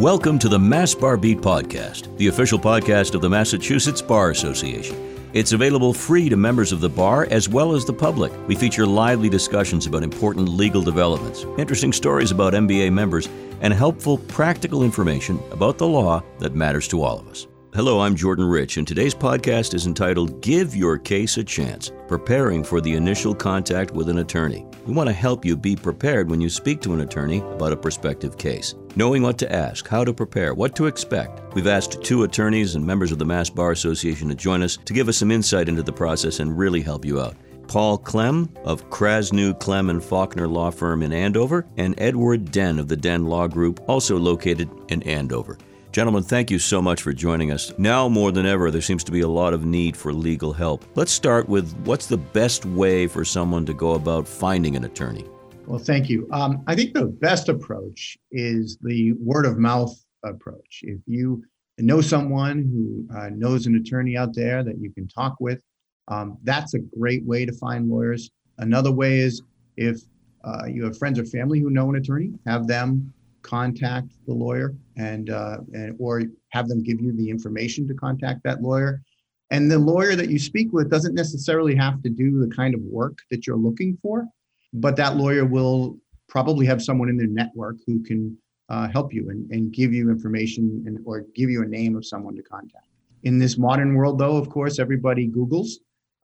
Welcome to the Mass Bar Beat Podcast, the official podcast of the Massachusetts Bar Association. It's available free to members of the bar as well as the public. We feature lively discussions about important legal developments, interesting stories about MBA members, and helpful practical information about the law that matters to all of us. Hello, I'm Jordan Rich, and today's podcast is entitled Give Your Case a Chance Preparing for the Initial Contact with an Attorney. We want to help you be prepared when you speak to an attorney about a prospective case. Knowing what to ask, how to prepare, what to expect. We've asked two attorneys and members of the Mass Bar Association to join us to give us some insight into the process and really help you out. Paul Klehm of Krasnoo, Klehm and Falkner Law Firm in Andover, and Edward Denn of the Denn Law Group, also located in Andover. Gentlemen, thank you so much for joining us. Now more than ever, there seems to be a lot of need for legal help. Let's start with what's the best way for someone to go about finding an attorney? Well, thank you. Um, I think the best approach is the word of mouth approach. If you know someone who uh, knows an attorney out there that you can talk with, um, that's a great way to find lawyers. Another way is if uh, you have friends or family who know an attorney, have them contact the lawyer and, uh, and or have them give you the information to contact that lawyer. And the lawyer that you speak with doesn't necessarily have to do the kind of work that you're looking for, but that lawyer will probably have someone in their network who can uh, help you and, and give you information and or give you a name of someone to contact. In this modern world, though, of course, everybody Googles.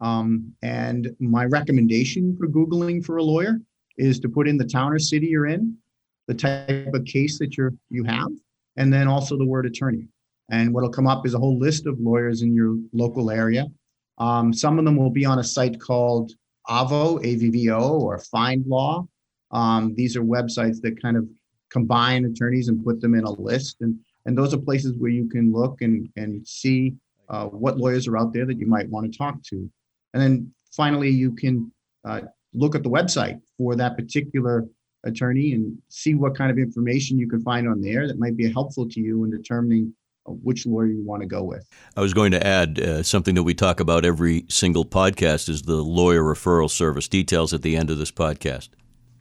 Um, and my recommendation for Googling for a lawyer is to put in the town or city you're in the type of case that you're you have, and then also the word attorney. And what'll come up is a whole list of lawyers in your local area. Um, some of them will be on a site called Avvo, AVVO, or Find Law. Um, these are websites that kind of combine attorneys and put them in a list. And, and those are places where you can look and, and see uh, what lawyers are out there that you might want to talk to. And then finally, you can uh, look at the website for that particular attorney and see what kind of information you can find on there that might be helpful to you in determining uh, which lawyer you want to go with. I was going to add uh, something that we talk about every single podcast is the lawyer referral service. Details at the end of this podcast.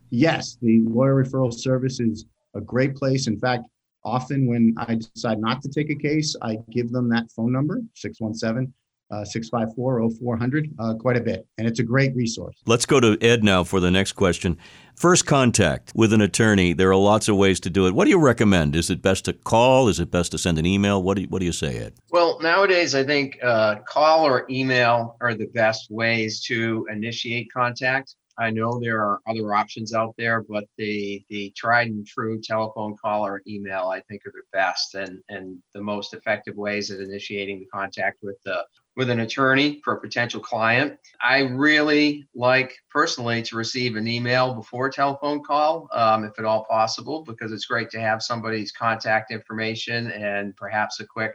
Yes, the lawyer referral service is a great place. In fact, often when I decide not to take a case, I give them that phone number, 617 uh, 654 0400 uh, quite a bit. And it's a great resource. Let's go to Ed now for the next question. First contact with an attorney, there are lots of ways to do it. What do you recommend? Is it best to call? Is it best to send an email? What do you, what do you say, Ed? Well, nowadays, I think uh, call or email are the best ways to initiate contact. I know there are other options out there, but the the tried and true telephone call or email I think are the best and and the most effective ways of initiating the contact with the with an attorney for a potential client. I really like personally to receive an email before a telephone call, um, if at all possible, because it's great to have somebody's contact information and perhaps a quick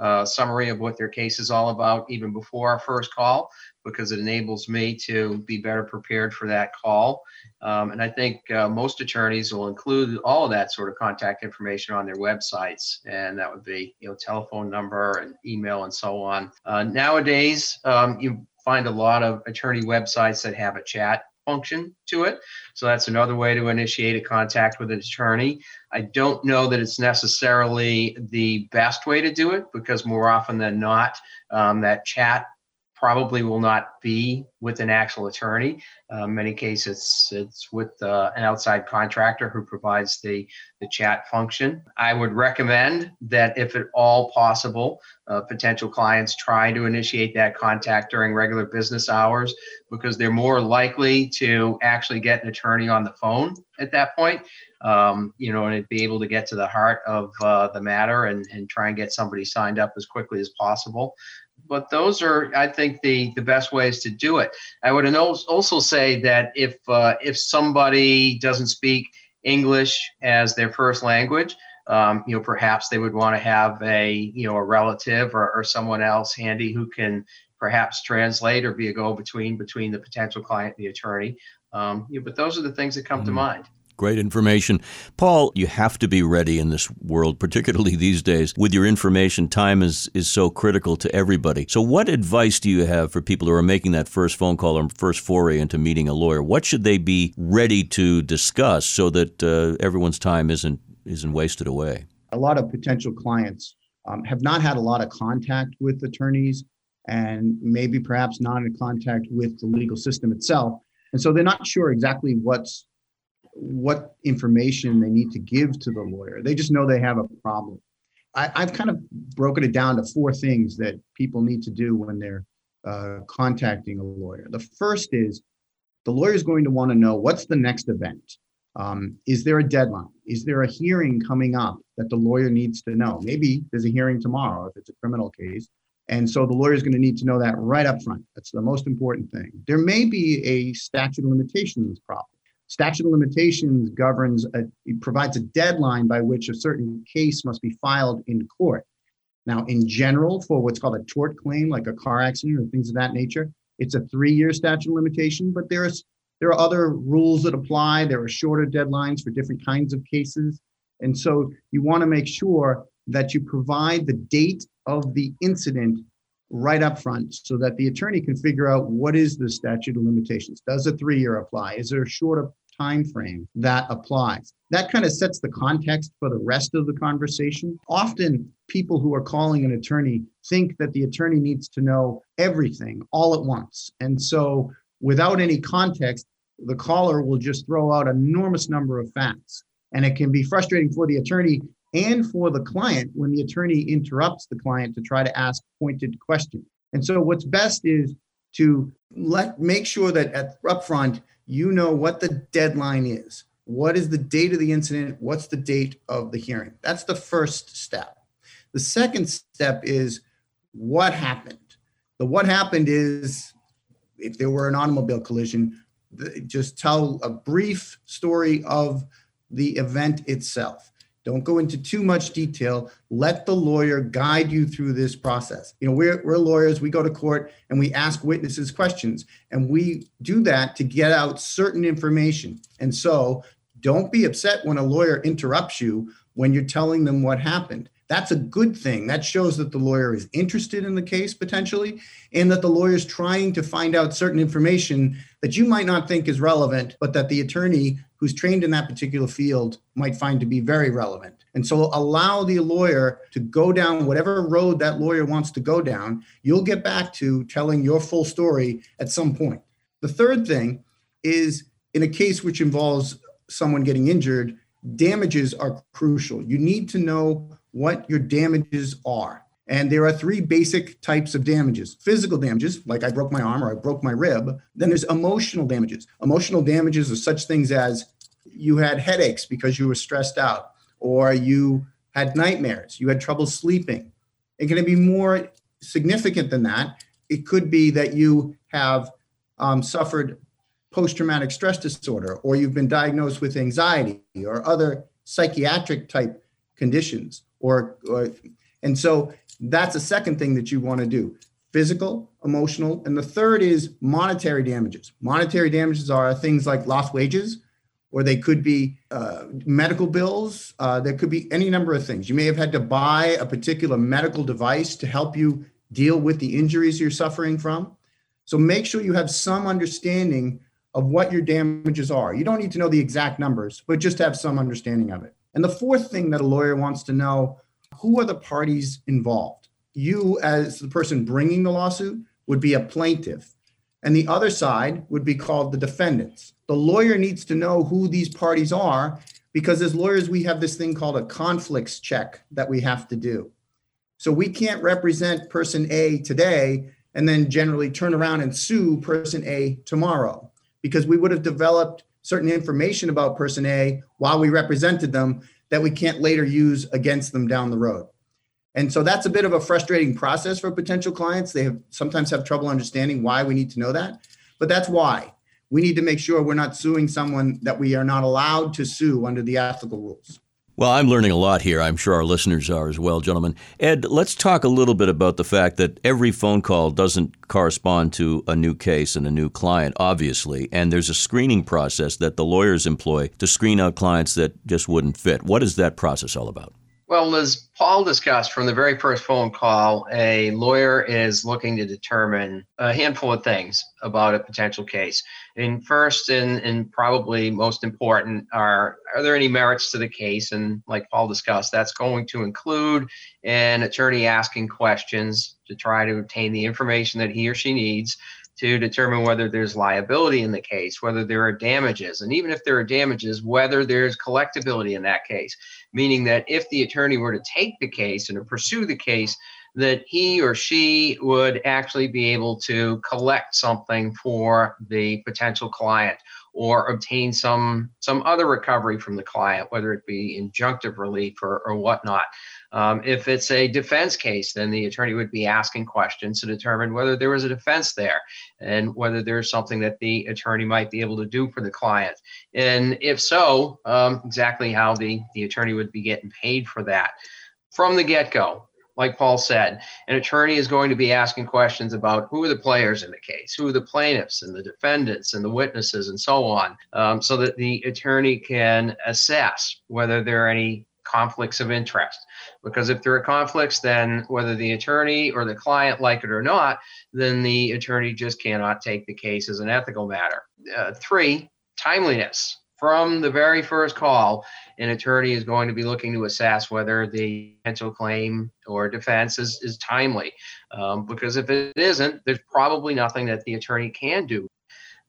uh, summary of what their case is all about even before our first call because it enables me to be better prepared for that call. Um, and I think uh, most attorneys will include all of that sort of contact information on their websites, and that would be you know telephone number and email and so on. Uh, nowadays, um, you find a lot of attorney websites that have a chat function to it. So that's another way to initiate a contact with an attorney. I don't know that it's necessarily the best way to do it because more often than not, um, that chat probably will not be with an actual attorney. Uh, many cases, it's, it's with uh, an outside contractor who provides the, the chat function. I would recommend that if at all possible, uh, potential clients try to initiate that contact during regular business hours because they're more likely to actually get an attorney on the phone at that point. Um, you know, and be able to get to the heart of uh, the matter and, and try and get somebody signed up as quickly as possible but those are, I think, the the best ways to do it. I would also say that if uh, if somebody doesn't speak English as their first language, um, you know, perhaps they would want to have a you know a relative or, or someone else handy who can perhaps translate or be a go-between between the potential client and the attorney. Um, you know, but those are the things that come mm. to mind. Great information. Paul, you have to be ready in this world, particularly these days. With your information, time is, is so critical to everybody. So, what advice do you have for people who are making that first phone call or first foray into meeting a lawyer? What should they be ready to discuss so that uh, everyone's time isn't, isn't wasted away? a lot of potential clients um, have not had a lot of contact with attorneys and maybe perhaps not in contact with the legal system itself. And so they're not sure exactly what's what information they need to give to the lawyer. They just know they have a problem. I, have kind of broken it down to four things that people need to do when they're uh, contacting a lawyer. The first is the lawyer is going to want to know what's the next event. Um, is there a deadline? Is there a hearing coming up that the lawyer needs to know? Maybe there's a hearing tomorrow if it's a criminal case. And so the lawyer is going to need to know that right up front. That's the most important thing. There may be a statute of limitations problem. Statute of limitations governs, a, provides a deadline by which a certain case must be filed in court. Now, in general, for what's called a tort claim, like a car accident or things of that nature, it's a three-year statute of limitation, but there is there are other rules that apply. There are shorter deadlines for different kinds of cases. And so you want to make sure that you provide the date of the incident right up front so that the attorney can figure out what is the statute of limitations. Does a three-year apply? Is there a shorter time frame that applies? That kind of sets the context for the rest of the conversation. Often people who are calling an attorney think that the attorney needs to know everything all at once. And so without any context, the caller will just throw out enormous number of facts. And it can be frustrating for the attorney and for the client when the attorney interrupts the client to try to ask pointed questions. And so what's best is to let make sure that at upfront you know what the deadline is. What is the date of the incident? What's the date of the hearing? That's the first step. The second step is what happened. The what happened is if there were an automobile collision, just tell a brief story of the event itself. Don't go into too much detail. Let the lawyer guide you through this process. You know, we're, we're lawyers, we go to court and we ask witnesses questions, and we do that to get out certain information. And so don't be upset when a lawyer interrupts you when you're telling them what happened. That's a good thing. That shows that the lawyer is interested in the case potentially, and that the lawyer is trying to find out certain information that you might not think is relevant, but that the attorney who's trained in that particular field might find to be very relevant. And so allow the lawyer to go down whatever road that lawyer wants to go down. You'll get back to telling your full story at some point. The third thing is in a case which involves someone getting injured, damages are crucial. You need to know what your damages are. And there are three basic types of damages physical damages, like I broke my arm or I broke my rib. Then there's emotional damages. Emotional damages are such things as you had headaches because you were stressed out, or you had nightmares, you had trouble sleeping. It can be more significant than that. It could be that you have um, suffered post traumatic stress disorder, or you've been diagnosed with anxiety or other psychiatric type conditions or, or and so that's the second thing that you want to do physical emotional and the third is monetary damages. Monetary damages are things like lost wages or they could be uh, medical bills uh, there could be any number of things. You may have had to buy a particular medical device to help you deal with the injuries you're suffering from. So make sure you have some understanding of what your damages are. You don't need to know the exact numbers but just have some understanding of it. And the fourth thing that a lawyer wants to know who are the parties involved? You, as the person bringing the lawsuit, would be a plaintiff, and the other side would be called the defendants. The lawyer needs to know who these parties are because, as lawyers, we have this thing called a conflicts check that we have to do. So we can't represent person A today and then generally turn around and sue person A tomorrow because we would have developed certain information about person A while we represented them that we can't later use against them down the road. And so that's a bit of a frustrating process for potential clients. They have sometimes have trouble understanding why we need to know that, but that's why we need to make sure we're not suing someone that we are not allowed to sue under the ethical rules. Well, I'm learning a lot here. I'm sure our listeners are as well, gentlemen. Ed, let's talk a little bit about the fact that every phone call doesn't correspond to a new case and a new client, obviously. And there's a screening process that the lawyers employ to screen out clients that just wouldn't fit. What is that process all about? Well, as Paul discussed from the very first phone call, a lawyer is looking to determine a handful of things about a potential case. And first, and, and probably most important, are are there any merits to the case? And like Paul discussed, that's going to include an attorney asking questions to try to obtain the information that he or she needs to determine whether there's liability in the case, whether there are damages, and even if there are damages, whether there's collectability in that case. Meaning that if the attorney were to take the case and to pursue the case, that he or she would actually be able to collect something for the potential client or obtain some some other recovery from the client, whether it be injunctive relief or, or whatnot. Um, if it's a defense case, then the attorney would be asking questions to determine whether there was a defense there and whether there's something that the attorney might be able to do for the client. And if so, um, exactly how the, the attorney would be getting paid for that. From the get go, like Paul said, an attorney is going to be asking questions about who are the players in the case, who are the plaintiffs and the defendants and the witnesses and so on, um, so that the attorney can assess whether there are any conflicts of interest. Because if there are conflicts, then whether the attorney or the client like it or not, then the attorney just cannot take the case as an ethical matter. Uh, three, timeliness. From the very first call, an attorney is going to be looking to assess whether the potential claim or defense is, is timely. Um, because if it isn't, there's probably nothing that the attorney can do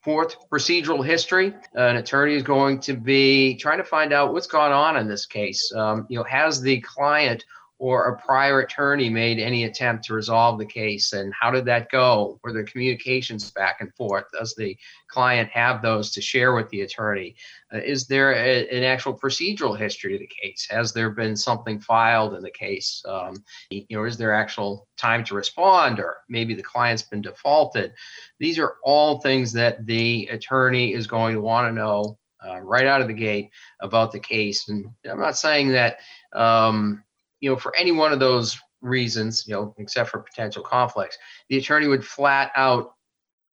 Fourth, procedural history. An attorney is going to be trying to find out what's gone on in this case. Um, you know, has the client or a prior attorney made any attempt to resolve the case and how did that go? Were there communications back and forth? Does the client have those to share with the attorney? Uh, is there a, an actual procedural history of the case? Has there been something filed in the case um, you know is there actual time to respond or maybe the client's been defaulted? These are all things that the attorney is going to want to know uh, right out of the gate about the case and i'm not saying that um, you know, for any one of those reasons, you know, except for potential conflicts, the attorney would flat out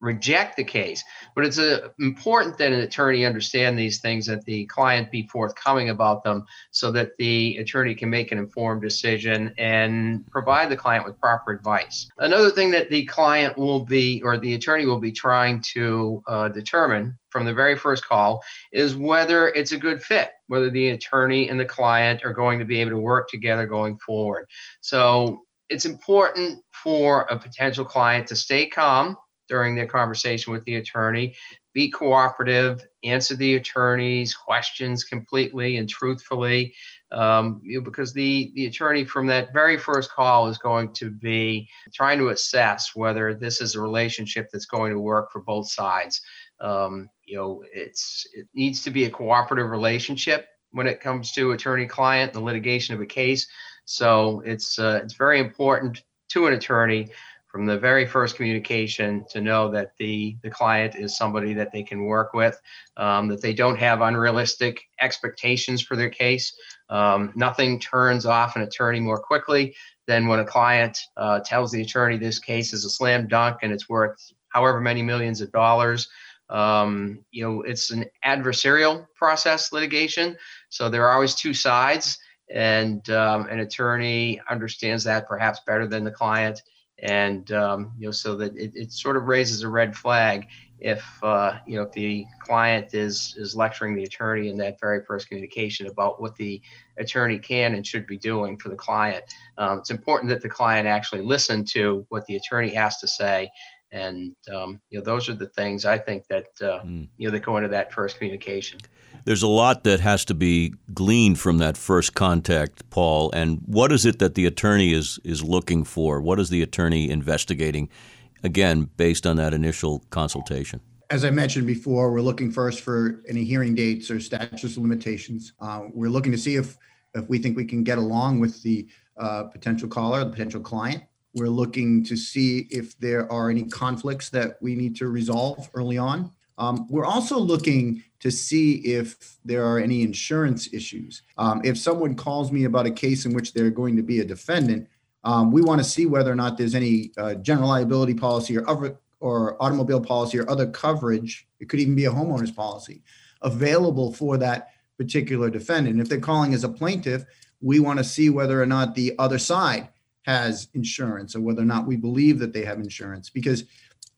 reject the case. But it's uh, important that an attorney understand these things, that the client be forthcoming about them so that the attorney can make an informed decision and provide the client with proper advice. Another thing that the client will be, or the attorney will be trying to uh, determine from the very first call is whether it's a good fit, whether the attorney and the client are going to be able to work together going forward. So it's important for a potential client to stay calm during their conversation with the attorney. Be cooperative, answer the attorney's questions completely and truthfully, um, you know, because the, the attorney from that very first call is going to be trying to assess whether this is a relationship that's going to work for both sides. Um, you know, it's it needs to be a cooperative relationship when it comes to attorney-client, the litigation of a case. So it's uh, it's very important to an attorney from the very first communication to know that the the client is somebody that they can work with, um, that they don't have unrealistic expectations for their case. Um, nothing turns off an attorney more quickly than when a client uh, tells the attorney this case is a slam dunk and it's worth however many millions of dollars. Um, you know, it's an adversarial process litigation, so there are always two sides, and um, an attorney understands that perhaps better than the client and um, you know so that it, it sort of raises a red flag if uh, you know if the client is is lecturing the attorney in that very first communication about what the attorney can and should be doing for the client. Um, it's important that the client actually listen to what the attorney has to say and um, you know those are the things i think that uh, mm. you know that go into that first communication there's a lot that has to be gleaned from that first contact, Paul. And what is it that the attorney is is looking for? What is the attorney investigating? Again, based on that initial consultation. As I mentioned before, we're looking first for any hearing dates or statutes of limitations. Uh, we're looking to see if if we think we can get along with the uh, potential caller, the potential client. We're looking to see if there are any conflicts that we need to resolve early on. Um, we're also looking to see if there are any insurance issues. Um, if someone calls me about a case in which they're going to be a defendant, um, we want to see whether or not there's any uh, general liability policy or other or automobile policy or other coverage. It could even be a homeowner's policy available for that particular defendant. If they're calling as a plaintiff, we want to see whether or not the other side has insurance or whether or not we believe that they have insurance because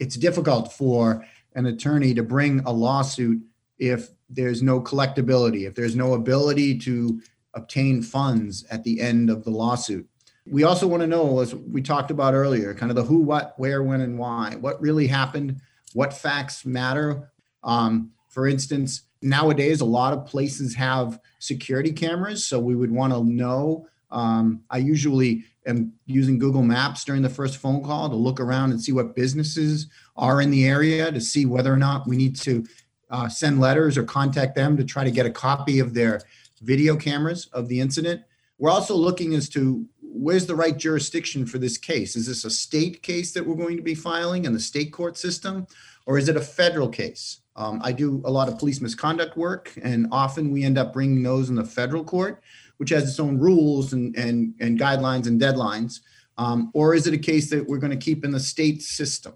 it's difficult for an attorney to bring a lawsuit if there's no collectability, if there's no ability to obtain funds at the end of the lawsuit. We also want to know, as we talked about earlier, kind of the who, what, where, when, and why. What really happened? What facts matter? Um, for instance, nowadays, a lot of places have security cameras. So we would want to know. Um, I usually am using Google Maps during the first phone call to look around and see what businesses are in the area to see whether or not we need to uh, send letters or contact them to try to get a copy of their video cameras of the incident. We're also looking as to where's the right jurisdiction for this case? Is this a state case that we're going to be filing in the state court system, or is it a federal case? Um, I do a lot of police misconduct work, and often we end up bringing those in the federal court, which has its own rules and, and, and guidelines and deadlines. Um, or is it a case that we're going to keep in the state system?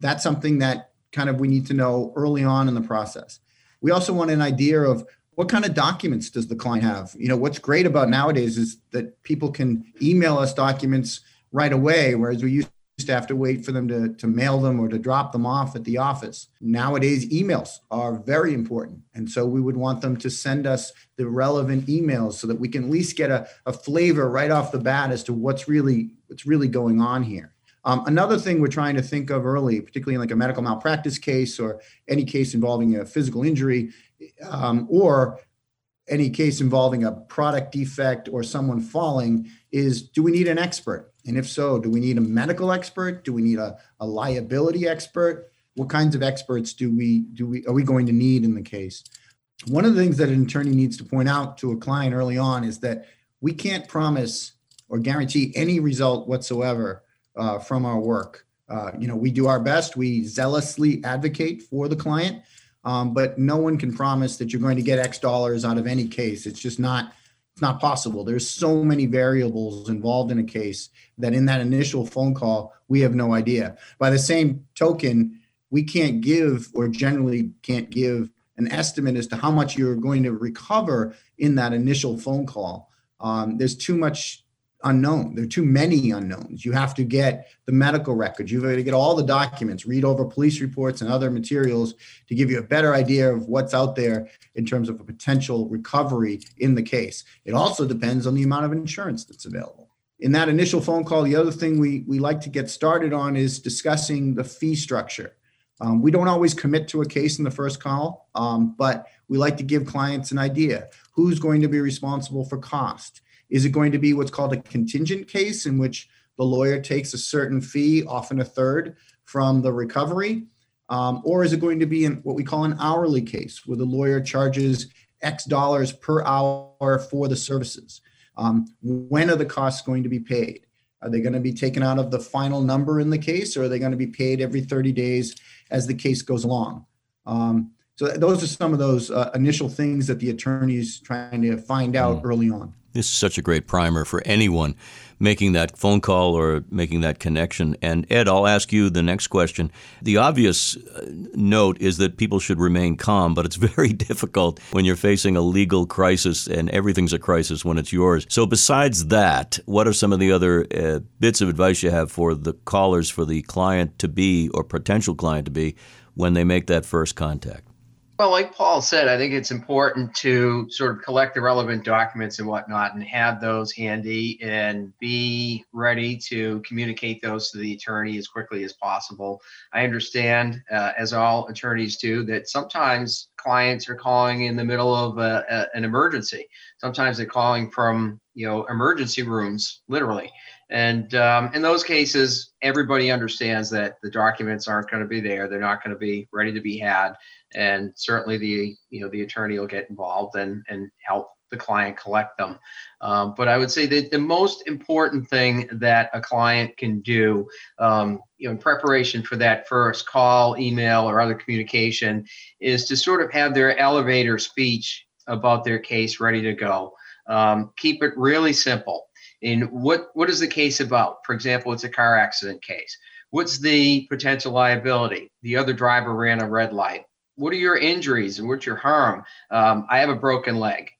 That's something that kind of we need to know early on in the process. We also want an idea of what kind of documents does the client have? You know, what's great about nowadays is that people can email us documents right away, whereas we used to have to wait for them to, to mail them or to drop them off at the office. Nowadays, emails are very important. And so we would want them to send us the relevant emails so that we can at least get a, a flavor right off the bat as to what's really what's really going on here. Um, another thing we're trying to think of early, particularly in like a medical malpractice case or any case involving a physical injury, um, or any case involving a product defect or someone falling, is do we need an expert? And if so, do we need a medical expert? Do we need a, a liability expert? What kinds of experts do we do we are we going to need in the case? One of the things that an attorney needs to point out to a client early on is that we can't promise or guarantee any result whatsoever uh, from our work. Uh, you know, we do our best. We zealously advocate for the client, um, but no one can promise that you're going to get X dollars out of any case. It's just not. It's not possible. There's so many variables involved in a case that in that initial phone call we have no idea. By the same token, we can't give or generally can't give an estimate as to how much you're going to recover in that initial phone call. Um, there's too much unknown. There are too many unknowns. You have to get the medical records. You've got to get all the documents, read over police reports and other materials to give you a better idea of what's out there in terms of a potential recovery in the case. It also depends on the amount of insurance that's available. In that initial phone call, the other thing we, we like to get started on is discussing the fee structure. Um, we don't always commit to a case in the first call, um, but we like to give clients an idea. Who's going to be responsible for cost? Is it going to be what's called a contingent case in which the lawyer takes a certain fee, often a third, from the recovery? Um, or is it going to be in what we call an hourly case where the lawyer charges X dollars per hour for the services? Um, when are the costs going to be paid? Are they going to be taken out of the final number in the case, or are they going to be paid every 30 days as the case goes along? Um, so those are some of those uh, initial things that the attorney is trying to find out mm. early on. This is such a great primer for anyone making that phone call or making that connection. And Ed, I'll ask you the next question. The obvious uh, note is that people should remain calm, but it's very difficult when you're facing a legal crisis and everything's a crisis when it's yours. So, besides that, what are some of the other uh, bits of advice you have for the callers, for the client to be or potential client to be when they make that first contact? Well, like Paul said, I think it's important to sort of collect the relevant documents and whatnot and have those handy and be ready to communicate those to the attorney as quickly as possible. I understand, uh, as all attorneys do, that sometimes clients are calling in the middle of a, a, an emergency. Sometimes they're calling from, you know, emergency rooms, literally. And um, in those cases, everybody understands that the documents aren't going to be there. They're not going to be ready to be had and certainly the you know the attorney will get involved and and help the client collect them. Um, but I would say that the most important thing that a client can do, um, you know, in preparation for that first call, email, or other communication, is to sort of have their elevator speech about their case ready to go. Um, keep it really simple. In what what is the case about? For example, it's a car accident case. What's the potential liability? The other driver ran a red light what are your injuries and what's your harm? Um, I have a broken leg.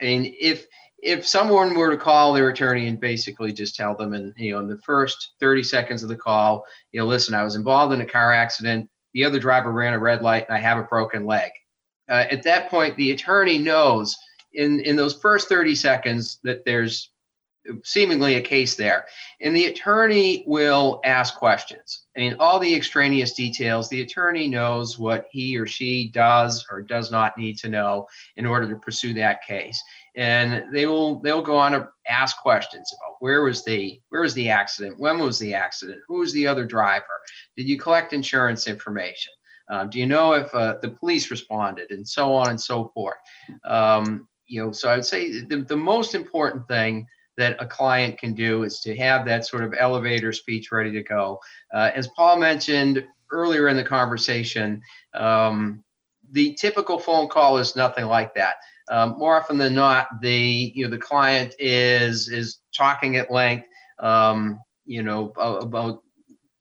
And if if someone were to call their attorney and basically just tell them, and you know, in the first 30 seconds of the call, you know, listen, I was involved in a car accident. The other driver ran a red light, and I have a broken leg. Uh, at that point, the attorney knows in in those first 30 seconds that there's seemingly a case there. And the attorney will ask questions. I mean, all the extraneous details, the attorney knows what he or she does or does not need to know in order to pursue that case. And they will they'll go on to ask questions about where was the where was the accident, when was the accident, who was the other driver, did you collect insurance information, um, do you know if uh, the police responded, and so on and so forth. Um, you know, so I would say the, the most important thing that a client can do is to have that sort of elevator speech ready to go. Uh, as Paul mentioned earlier in the conversation, um, the typical phone call is nothing like that. Um, more often than not, the you know the client is is talking at length, um, you know, about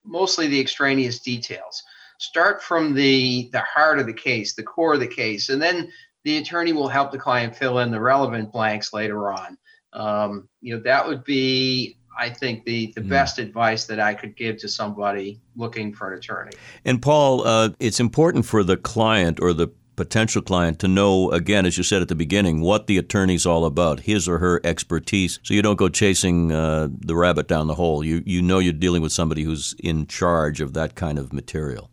mostly the extraneous details. Start from the the heart of the case, the core of the case, and then the attorney will help the client fill in the relevant blanks later on um, you know that would be I think the the mm. best advice that I could give to somebody looking for an attorney. And Paul, uh, it's important for the client or the potential client to know again, as you said at the beginning, what the attorney's all about, his or her expertise, so you don't go chasing uh, the rabbit down the hole. You you know you're dealing with somebody who's in charge of that kind of material.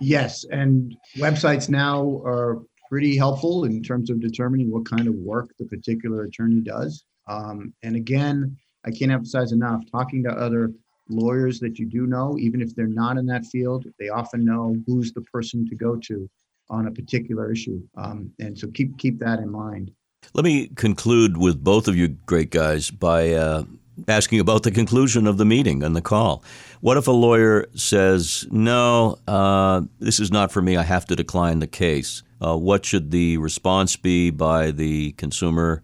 Yes, and websites now are pretty helpful in terms of determining what kind of work the particular attorney does. Um, and again, I can't emphasize enough talking to other lawyers that you do know, even if they're not in that field, they often know who's the person to go to on a particular issue. Um, and so keep keep that in mind. Let me conclude with both of you great guys by uh, asking about the conclusion of the meeting and the call. What if a lawyer says, "No, uh, this is not for me. I have to decline the case." Uh, what should the response be by the consumer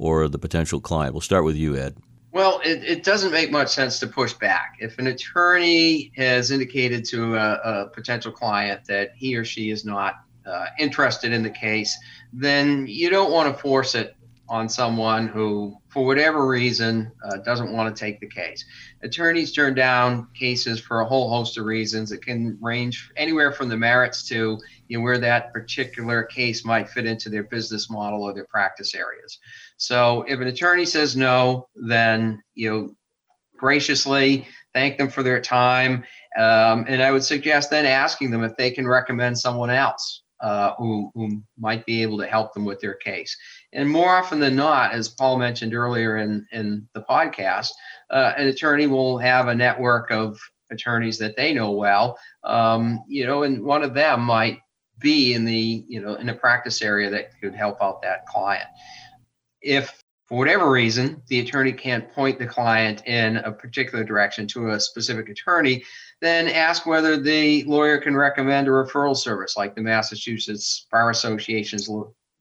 or the potential client? We'll start with you, Ed. Well, it, it doesn't make much sense to push back. If an attorney has indicated to a, a potential client that he or she is not uh, interested in the case, then you don't want to force it on someone who, for whatever reason, uh, doesn't want to take the case. Attorneys turn down cases for a whole host of reasons. It can range anywhere from the merits to you know, where that particular case might fit into their business model or their practice areas. So if an attorney says no, then you know graciously thank them for their time, um, and I would suggest then asking them if they can recommend someone else uh, who who might be able to help them with their case. And more often than not, as Paul mentioned earlier in in the podcast, uh, an attorney will have a network of attorneys that they know well. Um, you know, and one of them might be in the you know in a practice area that could help out that client if for whatever reason the attorney can't point the client in a particular direction to a specific attorney, then ask whether the lawyer can recommend a referral service like the Massachusetts Bar Association's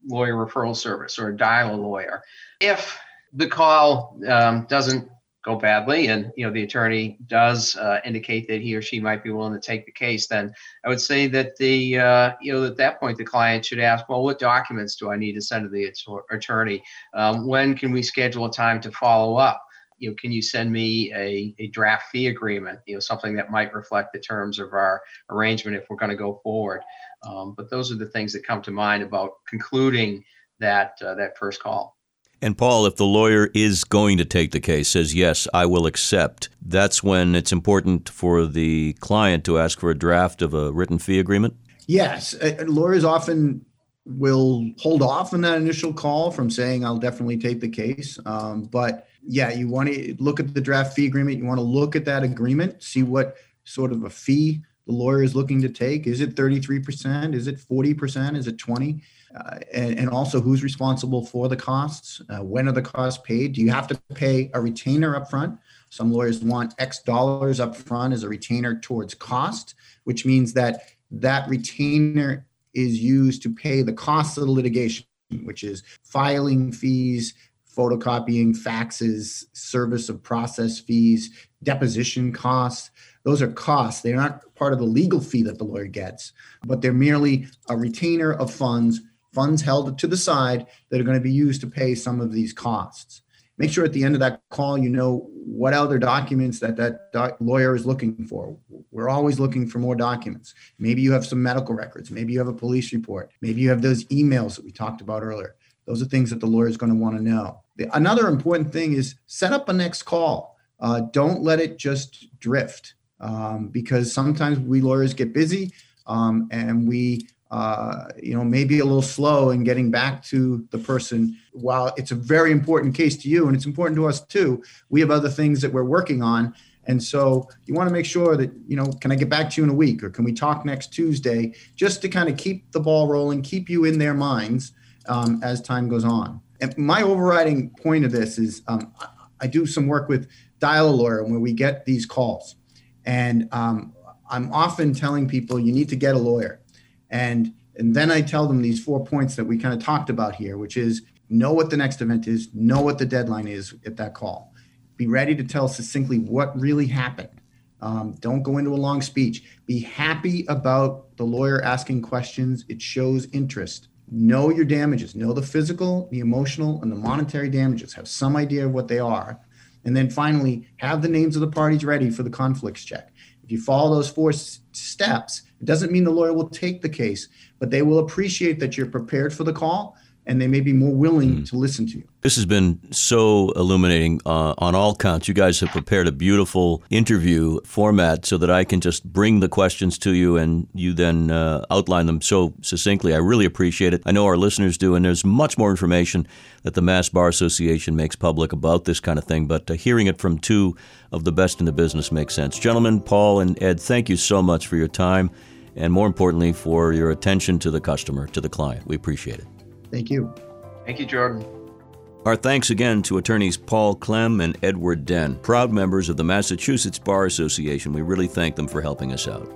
lawyer referral service or dial a lawyer. If the call um, doesn't go badly and you know the attorney does uh, indicate that he or she might be willing to take the case then i would say that the uh, you know at that point the client should ask well what documents do i need to send to the attorney? Um, when can we schedule a time to follow up? You know can you send me a, a draft fee agreement? You know something that might reflect the terms of our arrangement if we're going to go forward. Um, but those are the things that come to mind about concluding that uh, that first call and Paul, if the lawyer is going to take the case, says, yes, I will accept, that's when it's important for the client to ask for a draft of a written fee agreement? Yes. Uh, lawyers often will hold off on that initial call from saying, I'll definitely take the case. Um, but yeah, you want to look at the draft fee agreement. You want to look at that agreement, see what sort of a fee the lawyer is looking to take. Is it 33%? Is it 40%? Is it 20? Uh, and, and, also who's responsible for the costs uh, when are the costs paid do you have to pay a retainer up front some lawyers want x dollars up front as a retainer towards cost which means that that retainer is used to pay the costs of the litigation which is filing fees photocopying, faxes, service of process fees, deposition costs. Those are costs. They're not part of the legal fee that the lawyer gets, but they're merely a retainer of funds, funds held to the side that are going to be used to pay some of these costs. Make sure at the end of that call you know what other documents that that doc- lawyer is looking for. We're always looking for more documents. Maybe you have some medical records. Maybe you have a police report. Maybe you have those emails that we talked about earlier. Those are things that the lawyer is going to want to know. The, another important thing is set up a next call. Uh, don't let it just drift um, because sometimes we lawyers get busy um, and we, uh, you know, maybe a little slow in getting back to the person. While it's a very important case to you and it's important to us too, we have other things that we're working on. And so you want to make sure that, you know, can I get back to you in a week or can we talk next Tuesday just to kind of keep the ball rolling, keep you in their minds um, as time goes on. And my overriding point of this is um, I do some work with Dial a Lawyer where we get these calls. And um, I'm often telling people you need to get a lawyer. And, and then I tell them these four points that we kind of talked about here, which is know what the next event is, know what the deadline is at that call, be ready to tell succinctly what really happened. Um, don't go into a long speech. Be happy about the lawyer asking questions. It shows interest know your damages, know the physical, the emotional, and the monetary damages, have some idea of what they are. And then finally, have the names of the parties ready for the conflicts check. If you follow those four s- steps, it doesn't mean the lawyer will take the case, but they will appreciate that you're prepared for the call and they may be more willing mm. to listen to you. This has been so illuminating uh, on all counts. You guys have prepared a beautiful interview format so that I can just bring the questions to you and you then uh, outline them so succinctly. I really appreciate it. I know our listeners do, and there's much more information that the Mass Bar Association makes public about this kind of thing, but uh, hearing it from two of the best in the business makes sense. Gentlemen, Paul and Ed, thank you so much for your time and more importantly, for your attention to the customer, to the client. We appreciate it. Thank you. Thank you, Jordan. Our thanks again to attorneys Paul Klehm and Edward Denn, proud members of the Massachusetts Bar Association. We really thank them for helping us out.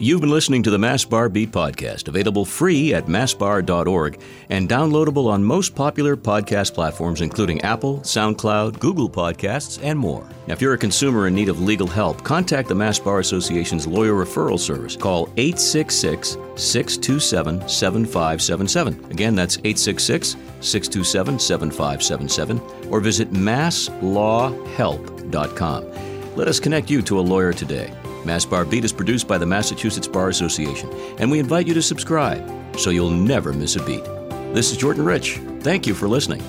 You've been listening to the Mass Bar Beat podcast, available free at massbar.org and downloadable on most popular podcast platforms, including Apple, SoundCloud, Google Podcasts, and more. Now, if you're a consumer in need of legal help, contact the Mass Bar Association's lawyer referral service. Call 866 627 7577. Again, that's 866 627 7577, or visit masslawhelp.com. Let us connect you to a lawyer today. Mass Bar Beat is produced by the Massachusetts Bar Association, and we invite you to subscribe so you'll never miss a beat. This is Jordan Rich. Thank you for listening.